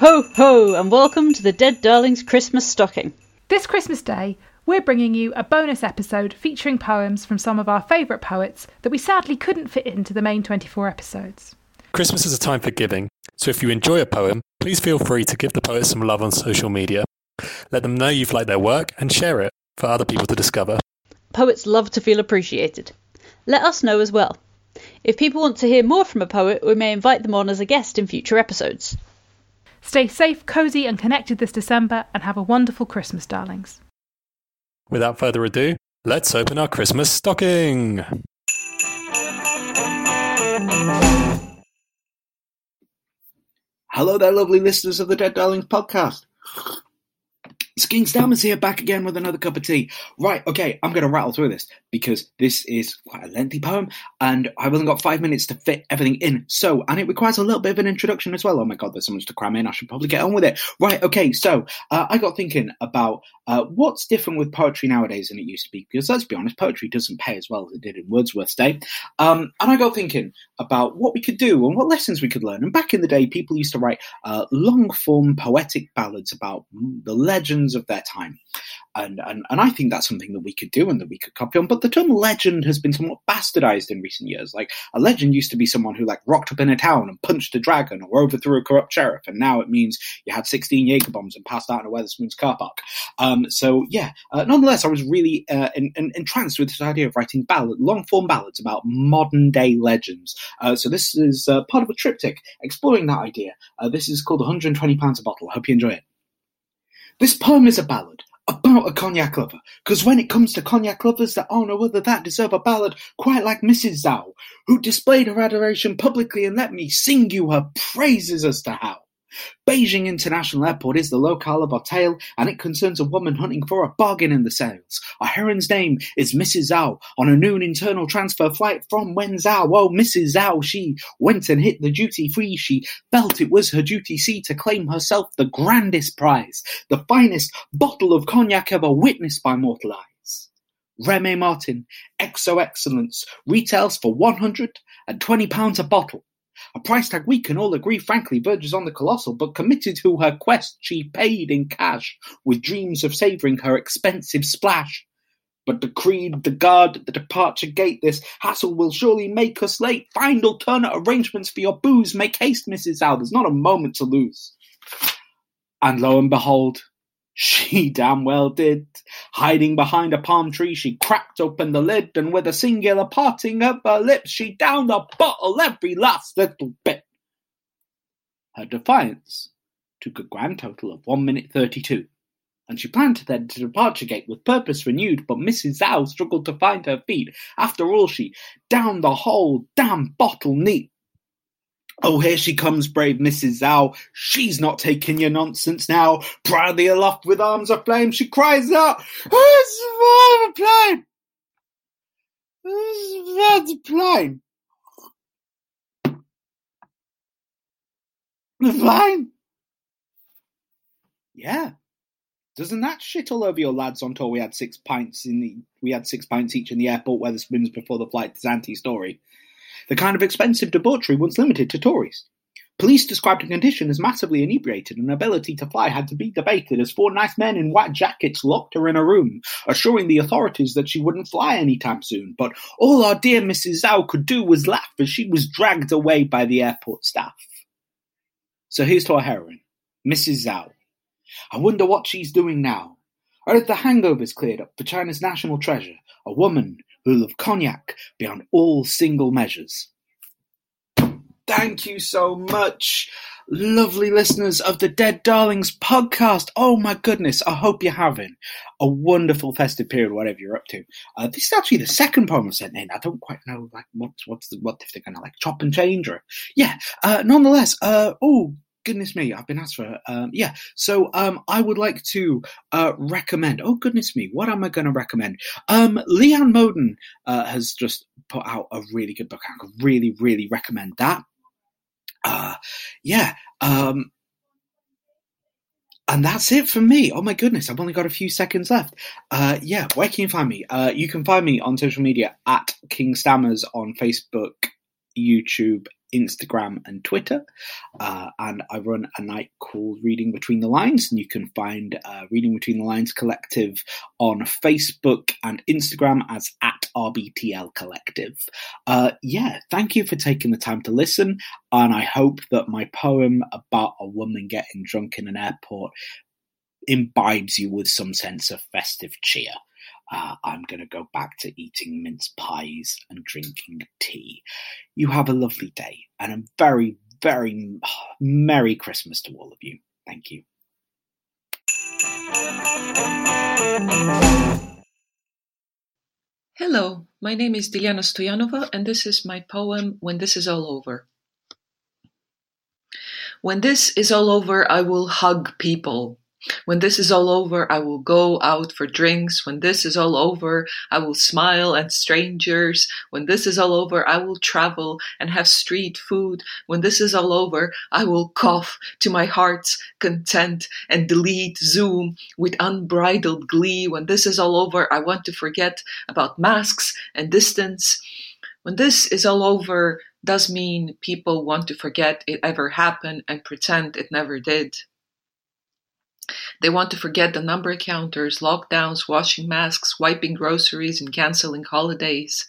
Ho, ho, ho, and welcome to the Dead Darlings Christmas Stocking. This Christmas Day, we're bringing you a bonus episode featuring poems from some of our favourite poets that we sadly couldn't fit into the main 24 episodes. Christmas is a time for giving, so if you enjoy a poem, please feel free to give the poet some love on social media. Let them know you've liked their work and share it for other people to discover. Poets love to feel appreciated. Let us know as well. If people want to hear more from a poet, we may invite them on as a guest in future episodes. Stay safe, cosy, and connected this December, and have a wonderful Christmas, darlings. Without further ado, let's open our Christmas stocking. Hello there, lovely listeners of the Dead Darlings podcast. King Stammers here, back again with another cup of tea. Right, okay, I'm going to rattle through this because this is quite a lengthy poem and I've only got five minutes to fit everything in. So, and it requires a little bit of an introduction as well. Oh my god, there's so much to cram in. I should probably get on with it. Right, okay, so uh, I got thinking about uh, what's different with poetry nowadays than it used to be because let's be honest, poetry doesn't pay as well as it did in Wordsworth's day. Um, and I got thinking about what we could do and what lessons we could learn. And back in the day, people used to write uh, long form poetic ballads about the legends of their time. And, and, and I think that's something that we could do and that we could copy on. But the term legend has been somewhat bastardized in recent years. Like a legend used to be someone who like rocked up in a town and punched a dragon or overthrew a corrupt sheriff. And now it means you had 16 Jaeger bombs and passed out in a Wetherspoons car park. Um, so yeah, uh, nonetheless, I was really uh, in, in, entranced with this idea of writing ballad, long form ballads about modern day legends. Uh, so this is uh, part of a triptych exploring that idea. Uh, this is called 120 pounds a bottle. Hope you enjoy it. This poem is a ballad about a cognac lover, because when it comes to cognac lovers, there are no other that deserve a ballad quite like Mrs. Zhao, who displayed her adoration publicly and let me sing you her praises as to how. Beijing International Airport is the locale of our tale, and it concerns a woman hunting for a bargain in the sales. Our heroine's name is Mrs. Zhao. On a noon internal transfer flight from Wenzhou, oh, Mrs. Zhao, she went and hit the duty free. She felt it was her duty see to claim herself the grandest prize, the finest bottle of cognac ever witnessed by mortal eyes. Remy Martin, XO Excellence, retails for £120 a bottle. A price tag we can all agree frankly verges on the colossal, but committed to her quest she paid in cash, with dreams of savouring her expensive splash. But decreed the guard at the departure gate, this hassle will surely make us late. Find alternate arrangements for your booze. Make haste, Mrs. Al, there's not a moment to lose. And lo and behold, she damn well did. Hiding behind a palm tree, she cracked open the lid, and with a singular parting of her lips, she downed the bottle every last little bit. Her defiance took a grand total of one minute thirty-two, and she planned to to departure gate with purpose renewed, but Mrs. Zhao struggled to find her feet. After all, she downed the whole damn bottle neat. Oh, here she comes, brave Mrs. Zhao. She's not taking your nonsense now. Proudly aloft with arms aflame, she cries out, It's a plane! It's a plane! The plane! Yeah. Doesn't that shit all over your lads on tour? We had six pints in the we had six pints each in the airport Wetherspoons before the flight to Zante story. The kind of expensive debauchery once limited to Tories. Police described a condition as massively inebriated and ability to fly had to be debated as four nice men in white jackets locked her in a room, assuring the authorities that she wouldn't fly any time soon. But all our dear Mrs. Zhao could do was laugh as she was dragged away by the airport staff. So here's to our heroine, Mrs. Zhao. I wonder what she's doing now. Or if the hangovers cleared up for China's national treasure, a woman who loved cognac beyond all single measures. Thank you so much, lovely listeners of the Dead Darlings podcast. Oh my goodness, I hope you're having a wonderful festive period, whatever you're up to. Uh, this is actually the second poem I've sent in. I don't quite know like what's what's the, what if they're gonna like chop and change or yeah. Uh, nonetheless, uh, oh goodness me, I've been asked for um, yeah. So um, I would like to uh, recommend. Oh goodness me, what am I going to recommend? Um, Leanne Moden uh, has just put out a really good book. I could really, really recommend that. Uh, yeah. Um, and that's it from me. Oh my goodness, I've only got a few seconds left. Uh, yeah, where can you find me? Uh, you can find me on social media at King Stammers on Facebook, YouTube, Instagram and Twitter. Uh, and I run a night called Reading Between the Lines, and you can find uh, Reading Between the Lines Collective on Facebook and Instagram as at RBTL Collective. Uh, yeah, thank you for taking the time to listen, and I hope that my poem about a woman getting drunk in an airport imbibes you with some sense of festive cheer. Uh, I'm going to go back to eating mince pies and drinking tea. You have a lovely day and a very, very Merry Christmas to all of you. Thank you. Hello, my name is Dilyana Stoyanova, and this is my poem When This Is All Over. When this is all over, I will hug people. When this is all over, I will go out for drinks. When this is all over, I will smile at strangers. When this is all over, I will travel and have street food. When this is all over, I will cough to my heart's content and delete Zoom with unbridled glee. When this is all over, I want to forget about masks and distance. When this is all over, does mean people want to forget it ever happened and pretend it never did. They want to forget the number counters, lockdowns, washing masks, wiping groceries, and canceling holidays.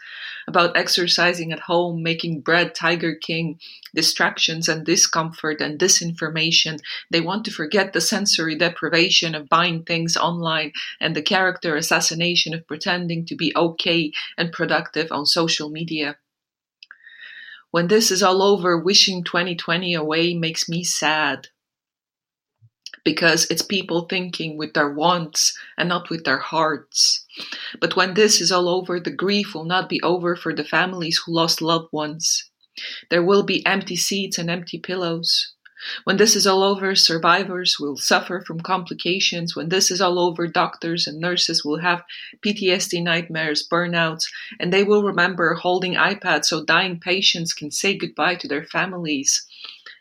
About exercising at home, making bread Tiger King, distractions and discomfort and disinformation. They want to forget the sensory deprivation of buying things online and the character assassination of pretending to be okay and productive on social media. When this is all over, wishing 2020 away makes me sad because it's people thinking with their wants and not with their hearts. But when this is all over, the grief will not be over for the families who lost loved ones. There will be empty seats and empty pillows. When this is all over, survivors will suffer from complications. When this is all over, doctors and nurses will have PTSD nightmares, burnouts, and they will remember holding iPads so dying patients can say goodbye to their families.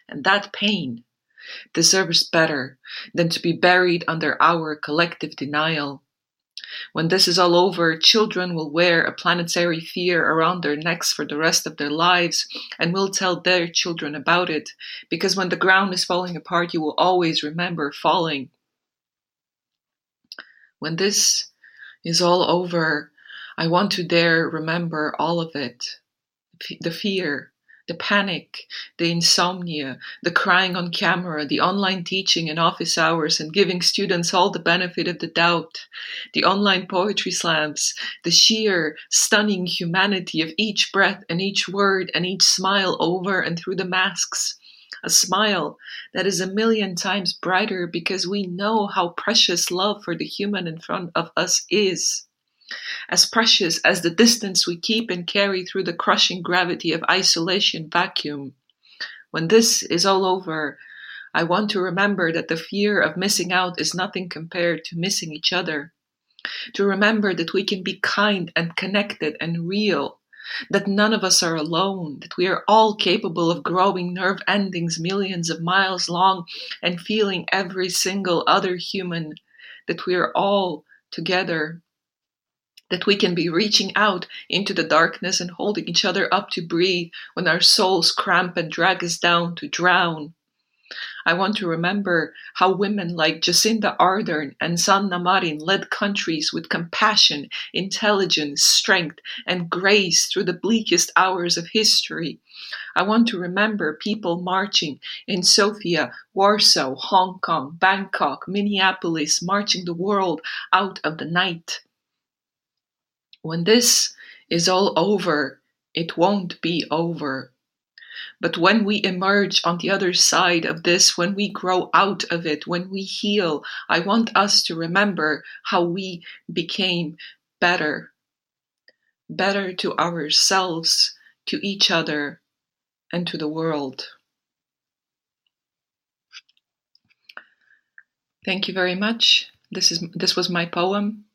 And that pain deserves better than to be buried under our collective denial. When this is all over, children will wear a planetary fear around their necks for the rest of their lives and will tell their children about it, because when the ground is falling apart, you will always remember falling. When this is all over, I want to dare remember all of it the fear, the panic, the insomnia, the crying on camera, the online teaching and office hours and giving students all the benefit of the doubt, the online poetry slams, the sheer, stunning humanity of each breath and each word and each smile over and through the masks. A smile that is a million times brighter because we know how precious love for the human in front of us is as precious as the distance we keep and carry through the crushing gravity of isolation vacuum. When this is all over, I want to remember that the fear of missing out is nothing compared to missing each other. To remember that we can be kind and connected and real, that none of us are alone, that we are all capable of growing nerve endings millions of miles long and feeling every single other human, that we are all together that we can be reaching out into the darkness and holding each other up to breathe when our souls cramp and drag us down to drown. I want to remember how women like Jacinda Ardern and Sanna Marin led countries with compassion, intelligence, strength, and grace through the bleakest hours of history. I want to remember people marching in Sofia, Warsaw, Hong Kong, Bangkok, Minneapolis, marching the world out of the night. When this is all over, it won't be over. But when we emerge on the other side of this, when we grow out of it, when we heal, I want us to remember how we became better. Better to ourselves, to each other, and to the world. Thank you very much. This is this was my poem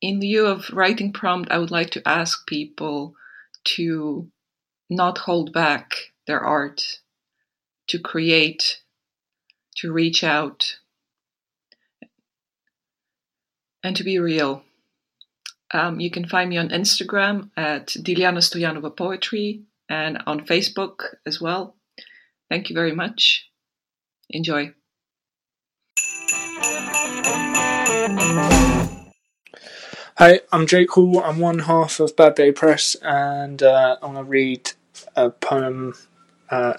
in lieu of writing prompt, I would like to ask people to not hold back their art, to create, to reach out, and to be real. Um, you can find me on Instagram at Dilyana Stoyanova Poetry, and on Facebook as well. Thank you very much. Enjoy. Hi, I'm Jake Hall. I'm one half of Bad Betty Press, and uh, I'm going to read a poem uh,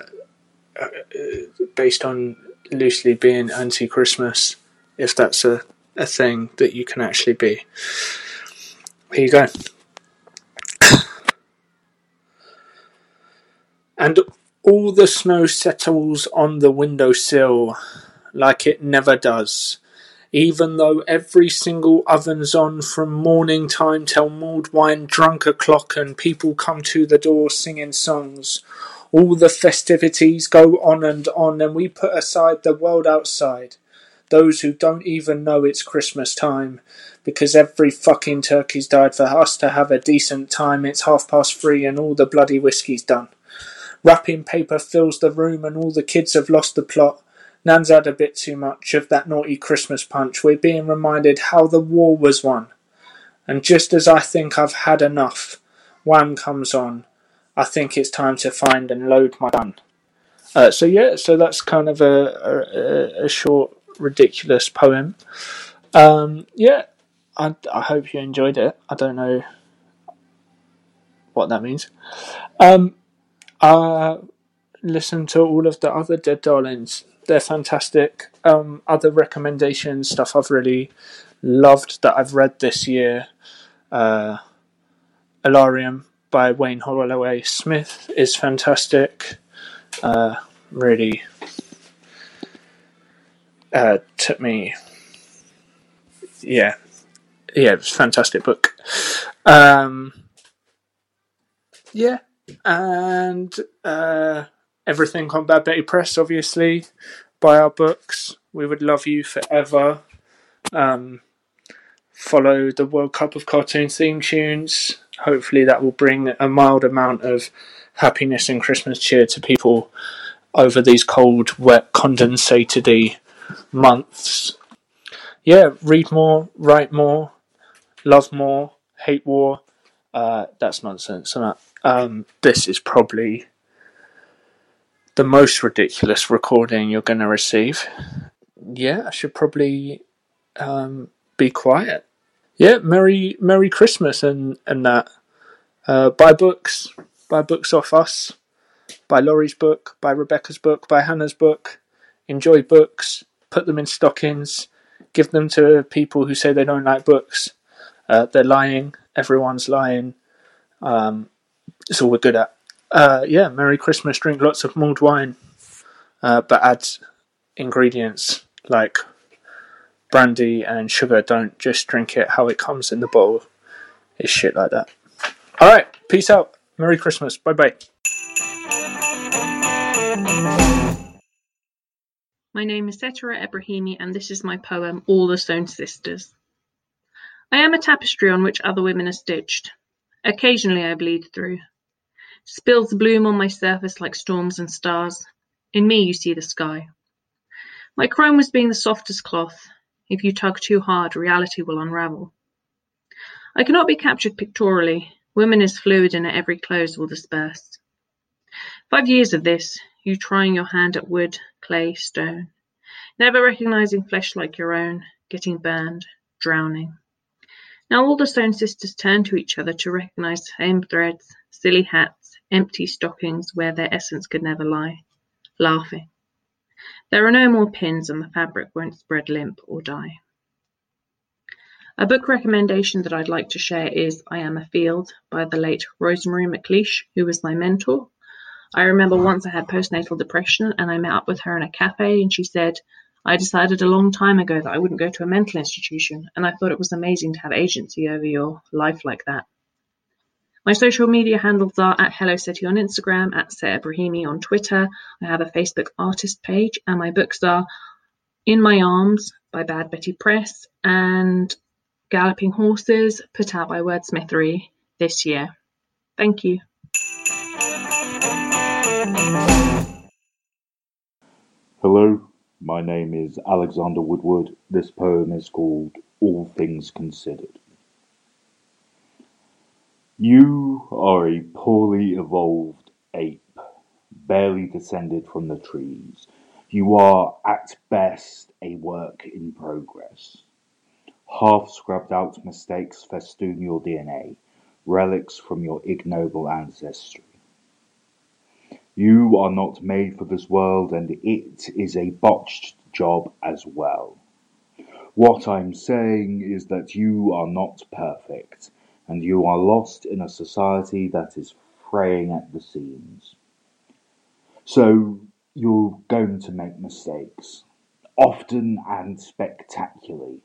uh, based on loosely being anti Christmas, if that's a, a thing that you can actually be. Here you go. and all the snow settles on the window sill like it never does even though every single oven's on from morning time till mulled wine drunk o'clock and people come to the door singing songs. All the festivities go on and on, and we put aside the world outside, those who don't even know it's Christmas time, because every fucking turkey's died for us to have a decent time. It's half past three, and all the bloody whiskey's done. Wrapping paper fills the room, and all the kids have lost the plot. Nan's had a bit too much of that naughty Christmas punch. We're being reminded how the war was won. And just as I think I've had enough, Wham comes on. I think it's time to find and load my gun. Uh, so yeah, so that's kind of a, a, a short, ridiculous poem. Um, yeah, I, I hope you enjoyed it. I don't know what that means. Um, uh, listen to all of the other Dead Darlings they're fantastic. Um, other recommendations, stuff I've really loved that I've read this year. Uh, by Wayne Holloway Smith is fantastic. Uh, really uh, took me, yeah, yeah, it was a fantastic book. Um, yeah, and uh, everything on Bad Betty Press, obviously. Buy our books. We would love you forever. Um, follow the World Cup of Cartoon theme tunes. Hopefully, that will bring a mild amount of happiness and Christmas cheer to people over these cold, wet, condensated months. Yeah, read more, write more, love more, hate war. Uh, that's nonsense. Um, this is probably the most ridiculous recording you're going to receive. Yeah, I should probably um, be quiet. Yeah, Merry Merry Christmas and and that. Uh, buy books, buy books off us. Buy Laurie's book, buy Rebecca's book, buy Hannah's book. Enjoy books. Put them in stockings. Give them to people who say they don't like books. Uh, they're lying. Everyone's lying. Um, it's all we're good at uh, yeah, Merry Christmas. Drink lots of mulled wine, uh, but add ingredients like brandy and sugar. Don't just drink it how it comes in the bottle. It's shit like that. All right, peace out. Merry Christmas. Bye bye. My name is Setara Ebrahimi, and this is my poem, All the Stone Sisters. I am a tapestry on which other women are stitched. Occasionally I bleed through. Spills bloom on my surface like storms and stars. In me you see the sky. My chrome was being the softest cloth. If you tug too hard, reality will unravel. I cannot be captured pictorially. Woman is fluid and at every close will disperse. Five years of this, you trying your hand at wood, clay, stone, never recognizing flesh like your own, getting burned, drowning. Now all the stone sisters turn to each other to recognize same threads, silly hats, empty stockings where their essence could never lie, laughing. There are no more pins and the fabric won't spread limp or die. A book recommendation that I'd like to share is I Am a Field by the late Rosemary McLeish, who was my mentor. I remember once I had postnatal depression and I met up with her in a cafe and she said, I decided a long time ago that I wouldn't go to a mental institution and I thought it was amazing to have agency over your life like that. My social media handles are at Hello City on Instagram, at Set Ebrahimi on Twitter. I have a Facebook artist page, and my books are In My Arms by Bad Betty Press and Galloping Horses, put out by Wordsmithery this year. Thank you. Hello, my name is Alexander Woodward. This poem is called All Things Considered. You are a poorly evolved ape, barely descended from the trees. You are, at best, a work in progress. Half scrubbed out mistakes festoon your DNA, relics from your ignoble ancestry. You are not made for this world, and it is a botched job as well. What I'm saying is that you are not perfect, and you are lost in a society that is fraying at the seams. So you're going to make mistakes, often and spectacularly.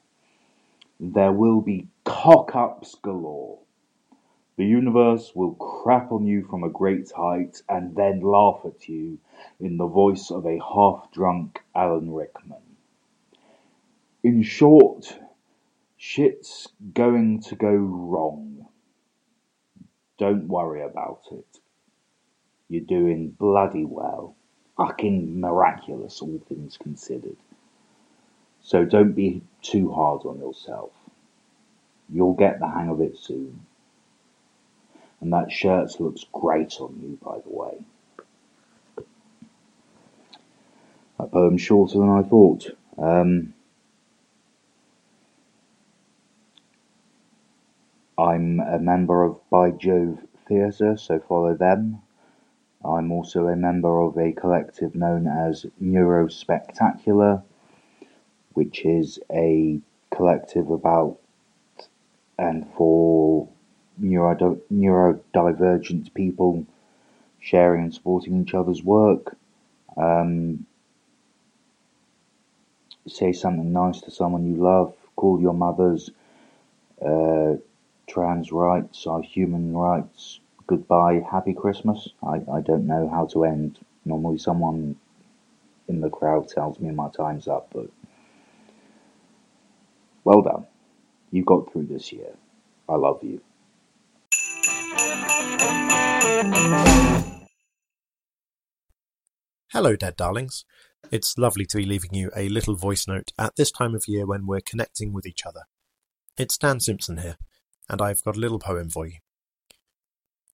There will be cock ups galore. The universe will crap on you from a great height and then laugh at you in the voice of a half drunk Alan Rickman. In short, shit's going to go wrong. Don't worry about it. You're doing bloody well. Fucking miraculous, all things considered. So don't be too hard on yourself. You'll get the hang of it soon. And that shirt looks great on you, by the way. That poem's shorter than I thought. Um, I'm a member of By Jove Theatre, so follow them. I'm also a member of a collective known as Neurospectacular, which is a collective about and for neuro, neurodivergent people sharing and supporting each other's work. Um, say something nice to someone you love. Call your mothers. Uh, trans rights are human rights goodbye, happy Christmas. I, I don't know how to end. Normally, someone in the crowd tells me my time's up, but well done. You got through this year. I love you. Hello, dead darlings. It's lovely to be leaving you a little voice note at this time of year when we're connecting with each other. It's Dan Simpson here, and I've got a little poem for you.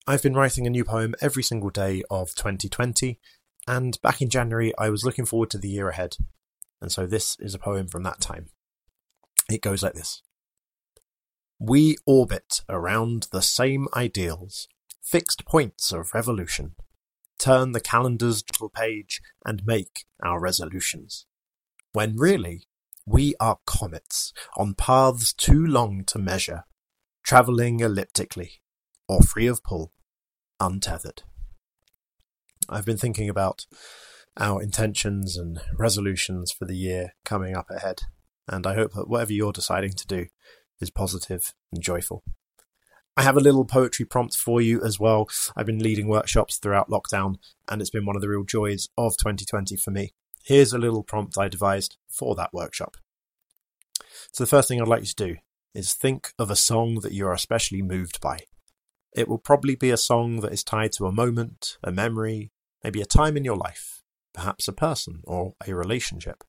I've been writing a new poem every single day of 2020, and back in January I was looking forward to the year ahead, and so this is a poem from that time. It goes like this We orbit around the same ideals, fixed points of revolution, turn the calendar's little page and make our resolutions. When really, we are comets on paths too long to measure, travelling elliptically or free of pull untethered. I've been thinking about our intentions and resolutions for the year coming up ahead, and I hope that whatever you're deciding to do is positive and joyful. I have a little poetry prompt for you as well. I've been leading workshops throughout lockdown, and it's been one of the real joys of 2020 for me. Here's a little prompt I devised for that workshop. So, the first thing I'd like you to do is think of a song that you're especially moved by. It will probably be a song that is tied to a moment, a memory, maybe a time in your life, perhaps a person or a relationship.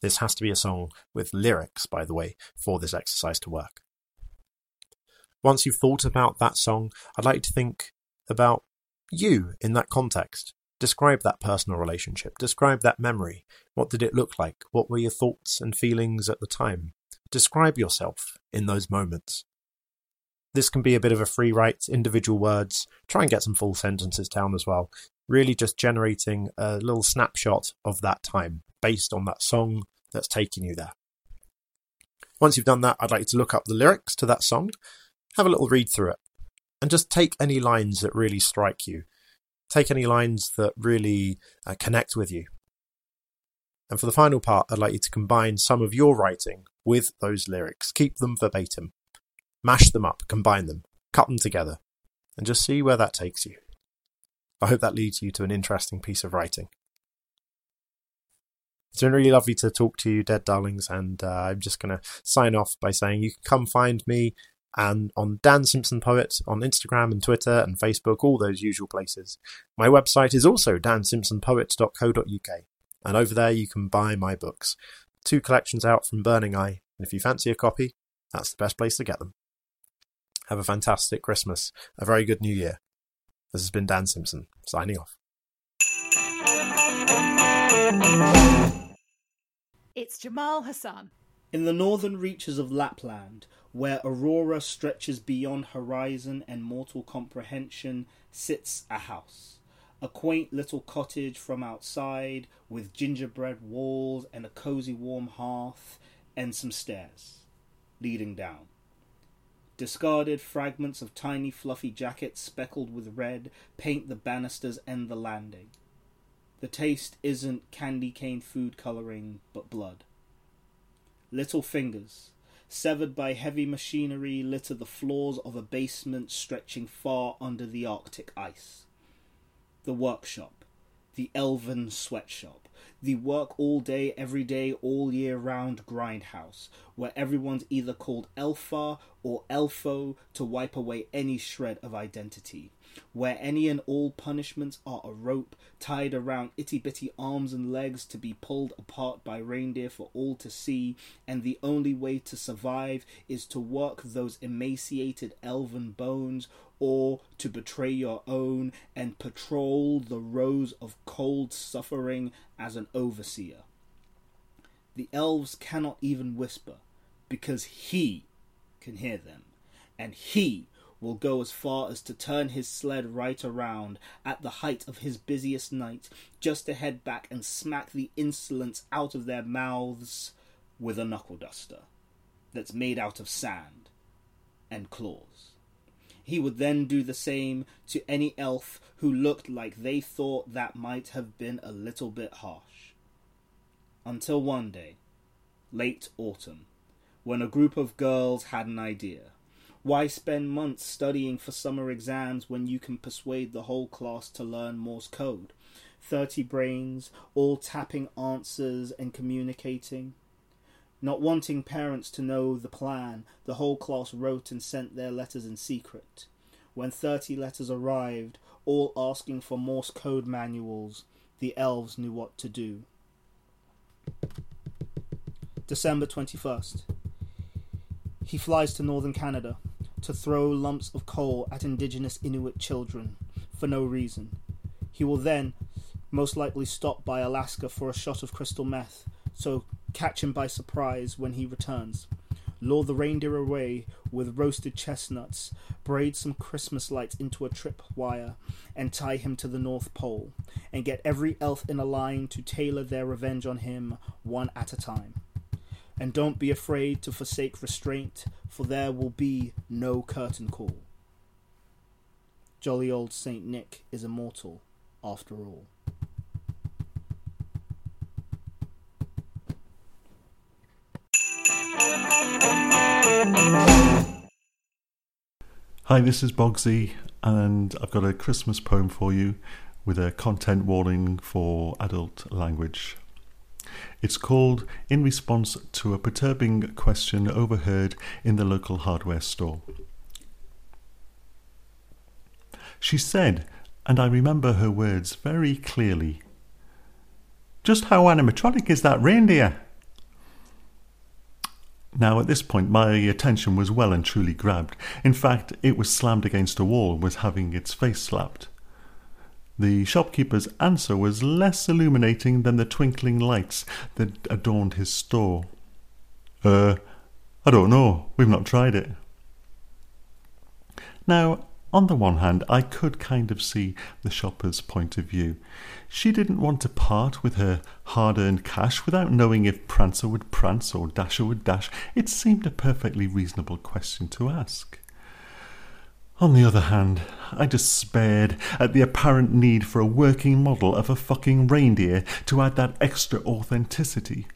This has to be a song with lyrics, by the way, for this exercise to work. Once you've thought about that song, I'd like to think about you in that context. Describe that personal relationship. Describe that memory. What did it look like? What were your thoughts and feelings at the time? Describe yourself in those moments. This can be a bit of a free write, individual words. Try and get some full sentences down as well. Really just generating a little snapshot of that time based on that song that's taking you there. Once you've done that, I'd like you to look up the lyrics to that song, have a little read through it, and just take any lines that really strike you. Take any lines that really uh, connect with you. And for the final part, I'd like you to combine some of your writing with those lyrics. Keep them verbatim. Mash them up, combine them, cut them together, and just see where that takes you. I hope that leads you to an interesting piece of writing. It's been really lovely to talk to you, dead darlings, and uh, I'm just going to sign off by saying you can come find me and on Dan Simpson Poet on Instagram and Twitter and Facebook, all those usual places. My website is also dansimpsonpoet.co.uk, and over there you can buy my books. Two collections out from Burning Eye, and if you fancy a copy, that's the best place to get them. Have a fantastic Christmas, a very good New Year, This has been Dan Simpson, signing off. It's Jamal Hassan. In the northern reaches of Lapland, where aurora stretches beyond horizon and mortal comprehension, sits a house. A quaint little cottage from outside, with gingerbread walls and a cozy warm hearth, and some stairs leading down. Discarded fragments of tiny fluffy jackets speckled with red paint the banisters and the landing. The taste isn't candy cane food coloring, but blood. Little fingers, severed by heavy machinery, litter the floors of a basement stretching far under the Arctic ice. The workshop, the elven sweatshop, the work all day, every day, all year round grindhouse, where everyone's either called Elfa or Elfo to wipe away any shred of identity, where any and all punishments are a rope tied around itty bitty arms and legs to be pulled apart by reindeer for all to see, and the only way to survive is to work those emaciated elven bones or to betray your own and patrol the rows of cold suffering as an overseer. The elves cannot even whisper, because he can hear them, and he will go as far as to turn his sled right around at the height of his busiest night, just to head back and smack the insolence out of their mouths with a knuckle duster that's made out of sand and claws. He would then do the same to any elf who looked like they thought that might have been a little bit harsh. Until one day, late autumn, when a group of girls had an idea. Why spend months studying for summer exams when you can persuade the whole class to learn Morse code? Thirty brains, all tapping answers and communicating. Not wanting parents to know the plan, the whole class wrote and sent their letters in secret. When thirty letters arrived, all asking for Morse code manuals, the elves knew what to do. December 21st. He flies to northern Canada to throw lumps of coal at indigenous Inuit children for no reason. He will then most likely stop by Alaska for a shot of crystal meth, so catch him by surprise when he returns. Lure the reindeer away with roasted chestnuts, braid some Christmas lights into a trip wire, and tie him to the North Pole, and get every elf in a line to tailor their revenge on him one at a time. And don't be afraid to forsake restraint, for there will be no curtain call. Jolly old Saint Nick is immortal, after all. Hi, this is Bogsy, and I've got a Christmas poem for you with a content warning for adult language. It's called In Response to a Perturbing Question Overheard in the Local Hardware Store. She said, and I remember her words very clearly Just how animatronic is that reindeer? Now, at this point, my attention was well and truly grabbed. In fact, it was slammed against a wall was having its face slapped. The shopkeeper's answer was less illuminating than the twinkling lights that adorned his store. Uh, I don't know. We've not tried it. Now, on the one hand, I could kind of see the shopper's point of view. She didn't want to part with her hard earned cash without knowing if Prancer would prance or Dasher would dash. It seemed a perfectly reasonable question to ask. On the other hand, I despaired at the apparent need for a working model of a fucking reindeer to add that extra authenticity.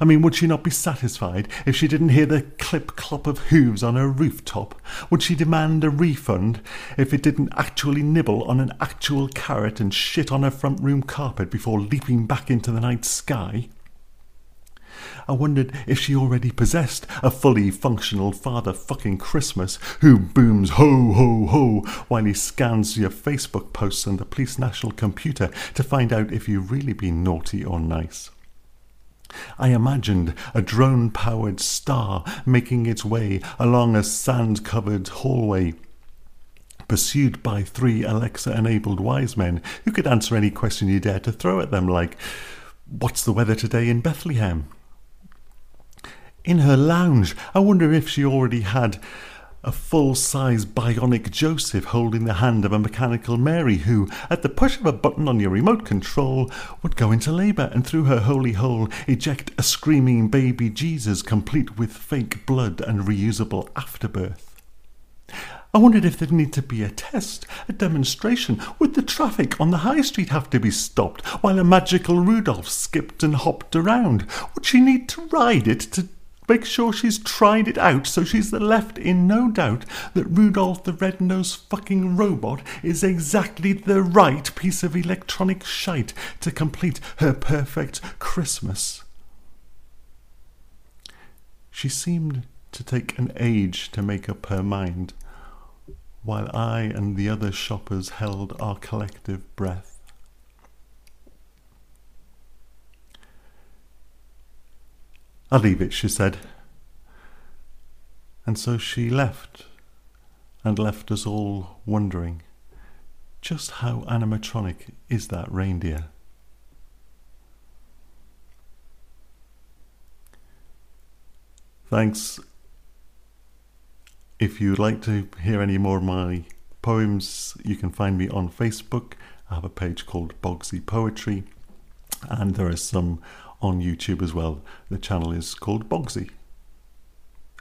I mean, would she not be satisfied if she didn't hear the clip clop of hooves on her rooftop? Would she demand a refund if it didn't actually nibble on an actual carrot and shit on her front room carpet before leaping back into the night sky? I wondered if she already possessed a fully functional Father fucking Christmas who booms ho ho ho while he scans your Facebook posts on the police national computer to find out if you've really been naughty or nice. I imagined a drone powered star making its way along a sand covered hallway pursued by three Alexa enabled wise men who could answer any question you dare to throw at them, like, What's the weather today in Bethlehem? In her lounge, I wonder if she already had a full size bionic Joseph holding the hand of a mechanical Mary who, at the push of a button on your remote control, would go into labour and through her holy hole eject a screaming baby Jesus complete with fake blood and reusable afterbirth. I wondered if there'd need to be a test, a demonstration. Would the traffic on the high street have to be stopped while a magical Rudolph skipped and hopped around? Would she need to ride it to make sure she's tried it out so she's left in no doubt that Rudolph the red-nosed fucking robot is exactly the right piece of electronic shite to complete her perfect Christmas? She seemed to take an age to make up her mind while I and the other shoppers held our collective breath. I'll leave it, she said. And so she left, and left us all wondering just how animatronic is that reindeer? Thanks if you'd like to hear any more of my poems, you can find me on Facebook. I have a page called Bogsy Poetry, and there are some on YouTube as well. The channel is called Bogsy.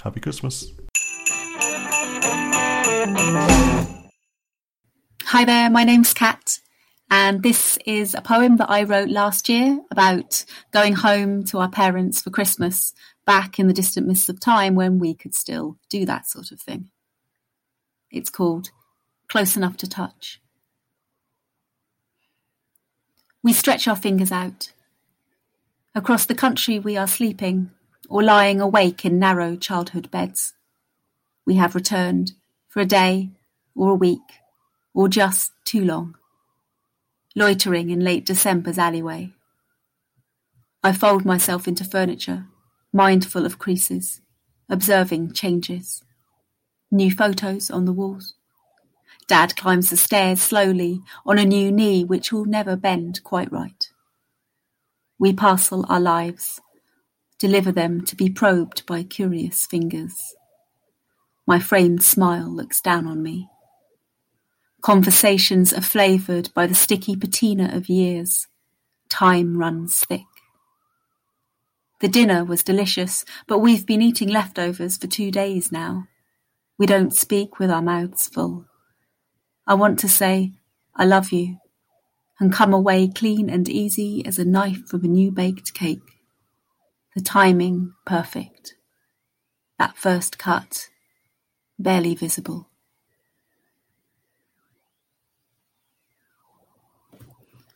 Happy Christmas. Hi there, my name's Kat, and this is a poem that I wrote last year about going home to our parents for Christmas back in the distant mists of time when we could still do that sort of thing. It's called Close Enough to Touch. We stretch our fingers out. Across the country we are sleeping or lying awake in narrow childhood beds. We have returned for a day or a week or just too long, loitering in late December's alleyway. I fold myself into furniture mindful of creases, observing changes. New photos on the walls. Dad climbs the stairs slowly on a new knee which will never bend quite right. We parcel our lives, deliver them to be probed by curious fingers. My framed smile looks down on me. Conversations are flavoured by the sticky patina of years. Time runs thick. The dinner was delicious, but we've been eating leftovers for two days now. We don't speak with our mouths full. I want to say, I love you, and come away clean and easy as a knife from a new baked cake. The timing perfect. That first cut, barely visible.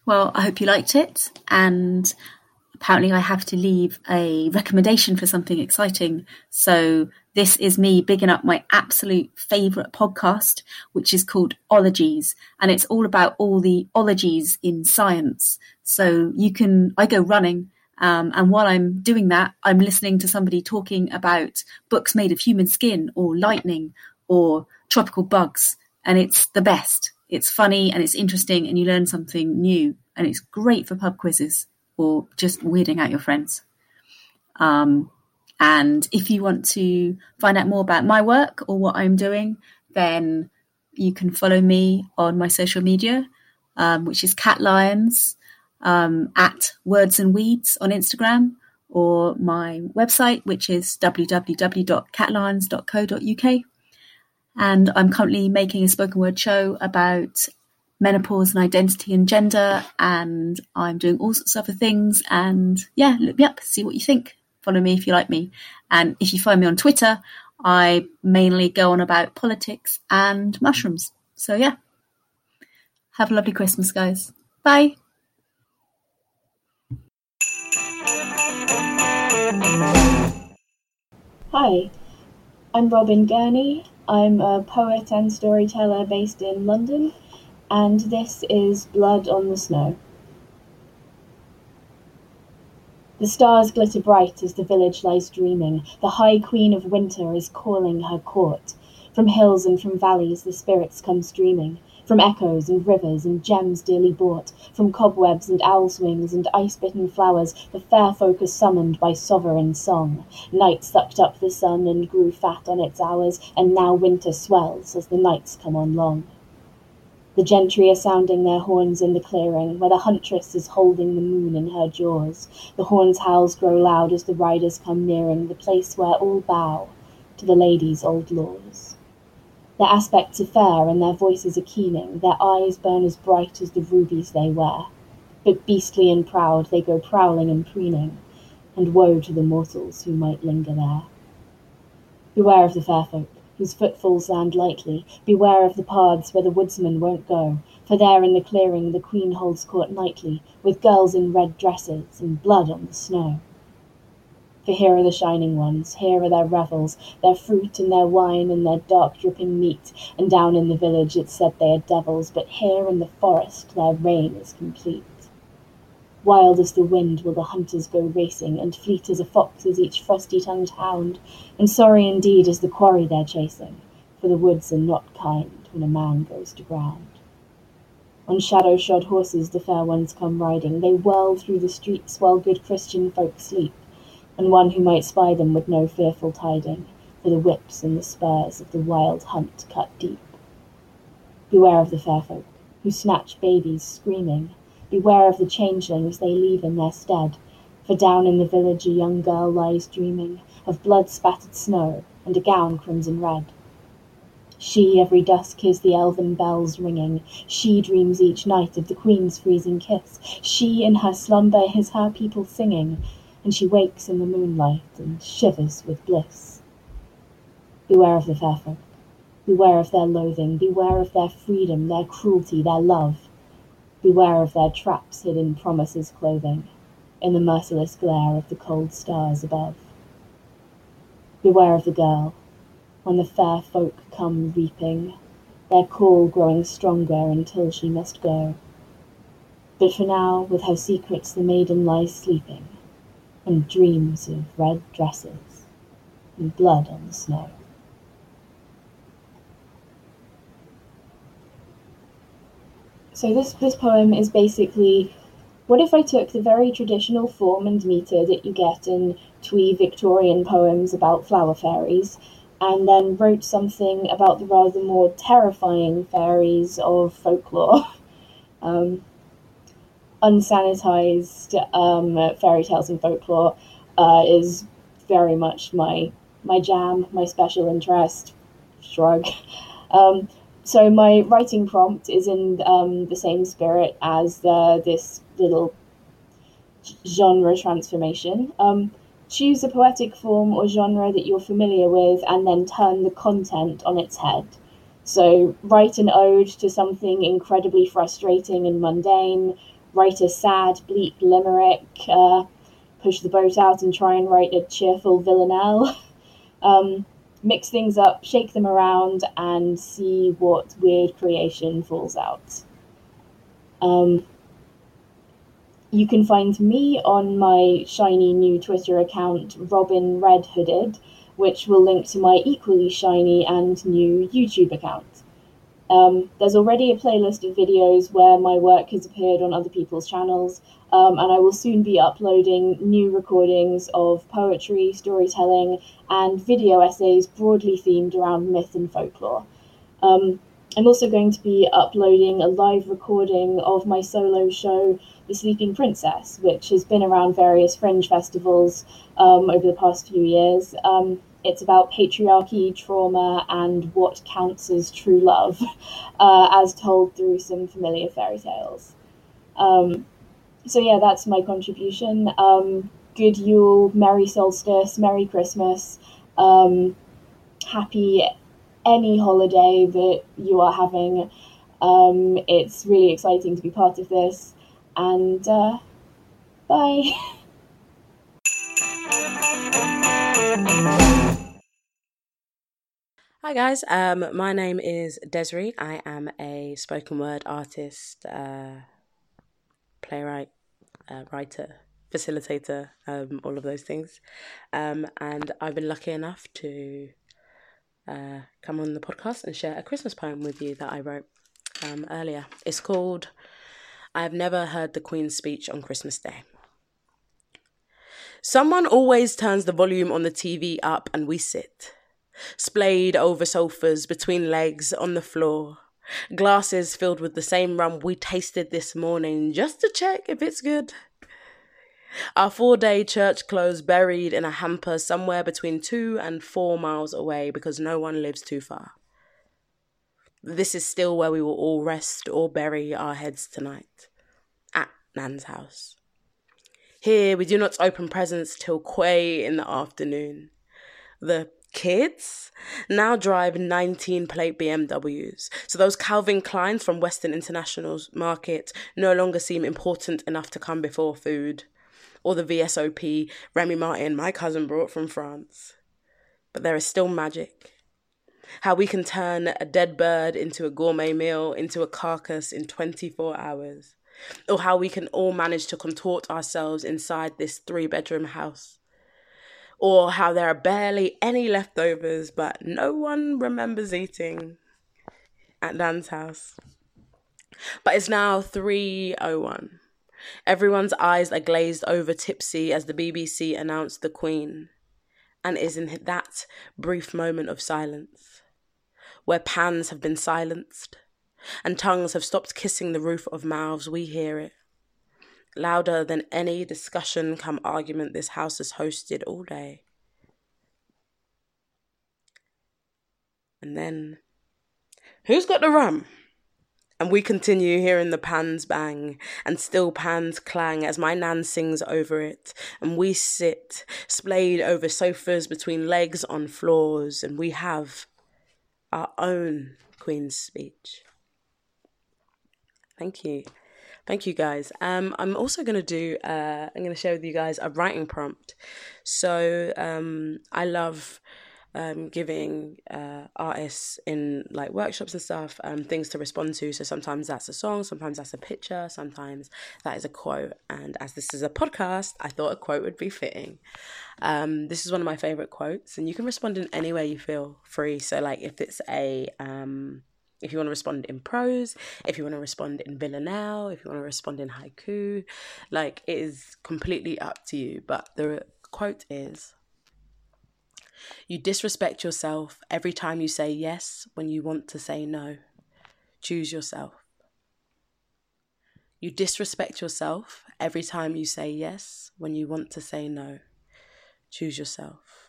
Well, I hope you liked it, and apparently I have to leave a recommendation for something exciting. So this is me bigging up my absolute favorite podcast, which is called Ologies. And it's all about all the ologies in science. So you can, I go running. Um, and while I'm doing that, I'm listening to somebody talking about books made of human skin or lightning or tropical bugs. And it's the best. It's funny and it's interesting and you learn something new and it's great for pub quizzes or just weirding out your friends. Um, and if you want to find out more about my work or what I'm doing, then you can follow me on my social media, um, which is Cat Lions um, at Words and Weeds on Instagram, or my website, which is www.catlions.co.uk. And I'm currently making a spoken word show about menopause and identity and gender, and I'm doing all sorts of other things. And yeah, look me up, see what you think. Follow me if you like me. And if you find me on Twitter, I mainly go on about politics and mushrooms. So yeah, have a lovely Christmas, guys. Bye. Hi, I'm Robin Gurney. I'm a poet and storyteller based in London and this is Blood on the Snow. The stars glitter bright as the village lies dreaming. The High Queen of Winter is calling her court. From hills and from valleys the spirits come streaming, from echoes and rivers and gems dearly bought, from cobwebs and owl's wings and ice-bitten flowers, the fair folk are summoned by sovereign song. Night sucked up the sun and grew fat on its hours, and now winter swells as the nights come on long. The gentry are sounding their horns in the clearing, where the huntress is holding the moon in her jaws. The horn's howls grow loud as the riders come nearing the place where all bow to the lady's old laws. Their aspects are fair and their voices are keening, their eyes burn as bright as the rubies they wear. But beastly and proud they go prowling and preening, and woe to the mortals who might linger there. Beware of the fair folk, whose footfalls land lightly, beware of the paths where the woodsman won't go, for there in the clearing the queen holds court nightly, with girls in red dresses and blood on the snow. For here are the shining ones, here are their revels, their fruit and their wine and their dark dripping meat, and down in the village it's said they are devils, but here in the forest their reign is complete. Wild as the wind will the hunters go racing, and fleet as a fox is each frosty-tongued hound, and sorry indeed is the quarry they're chasing, for the woods are not kind when a man goes to ground. On shadow-shod horses the fair ones come riding, they whirl through the streets while good Christian folk sleep, and one who might spy them would know fearful tiding, for the whips and the spurs of the wild hunt cut deep. Beware of the fair folk, who snatch babies screaming, Beware of the changelings they leave in their stead, for down in the village a young girl lies dreaming of blood-spattered snow and a gown crimson red. She every dusk hears the elven bells ringing, she dreams each night of the queen's freezing kiss, she in her slumber hears her people singing, and she wakes in the moonlight and shivers with bliss. Beware of the fair folk, beware of their loathing, beware of their freedom, their cruelty, their love. Beware of their traps hid in promises' clothing, in the merciless glare of the cold stars above. Beware of the girl, when the fair folk come reaping, their call growing stronger until she must go. But for now, with her secrets the maiden lies sleeping, and dreams of red dresses and blood on the snow. So this this poem is basically what if I took the very traditional form and meter that you get in twee Victorian poems about flower fairies and then wrote something about the rather more terrifying fairies of folklore. Um, unsanitized um, fairy tales and folklore uh, is very much my my jam, my special interest. Shrug. Um, so my writing prompt is in um, the same spirit as the, this little genre transformation. Um, choose a poetic form or genre that you're familiar with and then turn the content on its head. So write an ode to something incredibly frustrating and mundane, write a sad, bleak limerick, uh, push the boat out and try and write a cheerful villanelle. Um, mix things up, shake them around, and see what weird creation falls out. Um, you can find me on my shiny new Twitter account, Robin Red Hooded, which will link to my equally shiny and new YouTube account. Um, there's already a playlist of videos where my work has appeared on other people's channels, um, and I will soon be uploading new recordings of poetry, storytelling, and video essays broadly themed around myth and folklore. Um, I'm also going to be uploading a live recording of my solo show, The Sleeping Princess, which has been around various fringe festivals um, over the past few years. It's about patriarchy, trauma, and what counts as true love, uh, as told through some familiar fairy tales. Um, so, yeah, that's my contribution. Um, good Yule, Merry Solstice, Merry Christmas, um, happy any holiday that you are having. Um, it's really exciting to be part of this, and uh, bye. Hi guys, um, my name is Desiree. I am a spoken word artist, uh, playwright, uh, writer, facilitator, um, all of those things. Um, and I've been lucky enough to uh, come on the podcast and share a Christmas poem with you that I wrote um, earlier. It's called I Have Never Heard the Queen's Speech on Christmas Day. Someone always turns the volume on the TV up and we sit, splayed over sofas, between legs, on the floor. Glasses filled with the same rum we tasted this morning just to check if it's good. Our four day church clothes buried in a hamper somewhere between two and four miles away because no one lives too far. This is still where we will all rest or bury our heads tonight at Nan's house. Here we do not open presents till quay in the afternoon. The kids now drive 19 plate BMWs. So those Calvin Kleins from Western International's Market no longer seem important enough to come before food. Or the VSOP Remy Martin my cousin brought from France. But there is still magic. How we can turn a dead bird into a gourmet meal, into a carcass in 24 hours or how we can all manage to contort ourselves inside this three bedroom house, or how there are barely any leftovers, but no one remembers eating at Dan's house. But it's now 3:01. Everyone's eyes are glazed over tipsy as the BBC announced the Queen. And is in that brief moment of silence, where pans have been silenced, and tongues have stopped kissing the roof of mouths, we hear it. Louder than any discussion come argument this house has hosted all day. And then, who's got the rum? And we continue hearing the pans bang and still pans clang as my nan sings over it. And we sit, splayed over sofas between legs on floors, and we have our own Queen's speech. Thank you. Thank you guys. Um, I'm also going to do, uh, I'm going to share with you guys a writing prompt. So um, I love um, giving uh, artists in like workshops and stuff um, things to respond to. So sometimes that's a song, sometimes that's a picture, sometimes that is a quote. And as this is a podcast, I thought a quote would be fitting. Um, this is one of my favorite quotes, and you can respond in any way you feel free. So like if it's a um, if you want to respond in prose, if you want to respond in villanelle, if you want to respond in haiku, like it is completely up to you. But the quote is You disrespect yourself every time you say yes when you want to say no. Choose yourself. You disrespect yourself every time you say yes when you want to say no. Choose yourself.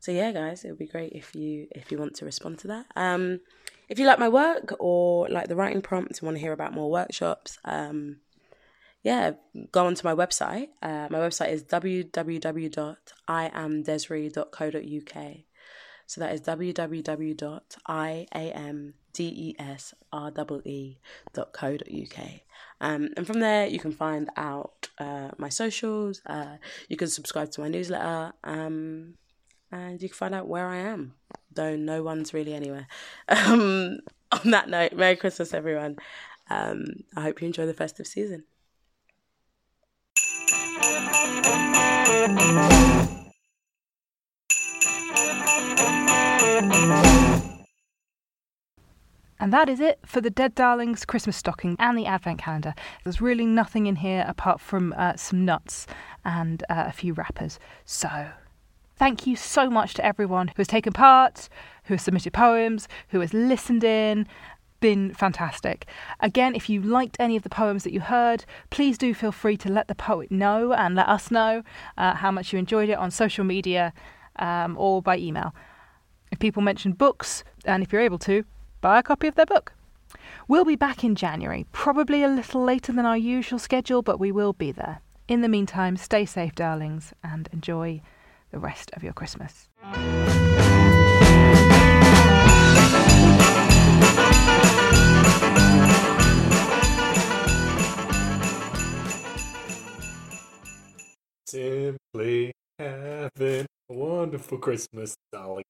So yeah, guys, it would be great if you if you want to respond to that. Um, if you like my work or like the writing prompts and want to hear about more workshops, um, yeah, go onto my website. Uh, my website is www.iamdesiree.co.uk. So that is www.iamdesiree.co.uk. Um, and from there, you can find out uh, my socials. Uh, you can subscribe to my newsletter. Um, and you can find out where I am, though no one's really anywhere. Um, on that note, Merry Christmas, everyone. Um, I hope you enjoy the festive season. And that is it for the Dead Darlings Christmas stocking and the Advent calendar. There's really nothing in here apart from uh, some nuts and uh, a few wrappers. So Thank you so much to everyone who has taken part, who has submitted poems, who has listened in. Been fantastic. Again, if you liked any of the poems that you heard, please do feel free to let the poet know and let us know uh, how much you enjoyed it on social media um, or by email. If people mention books, and if you're able to, buy a copy of their book. We'll be back in January, probably a little later than our usual schedule, but we will be there. In the meantime, stay safe, darlings, and enjoy the rest of your Christmas. Simply having a wonderful Christmas, darlings.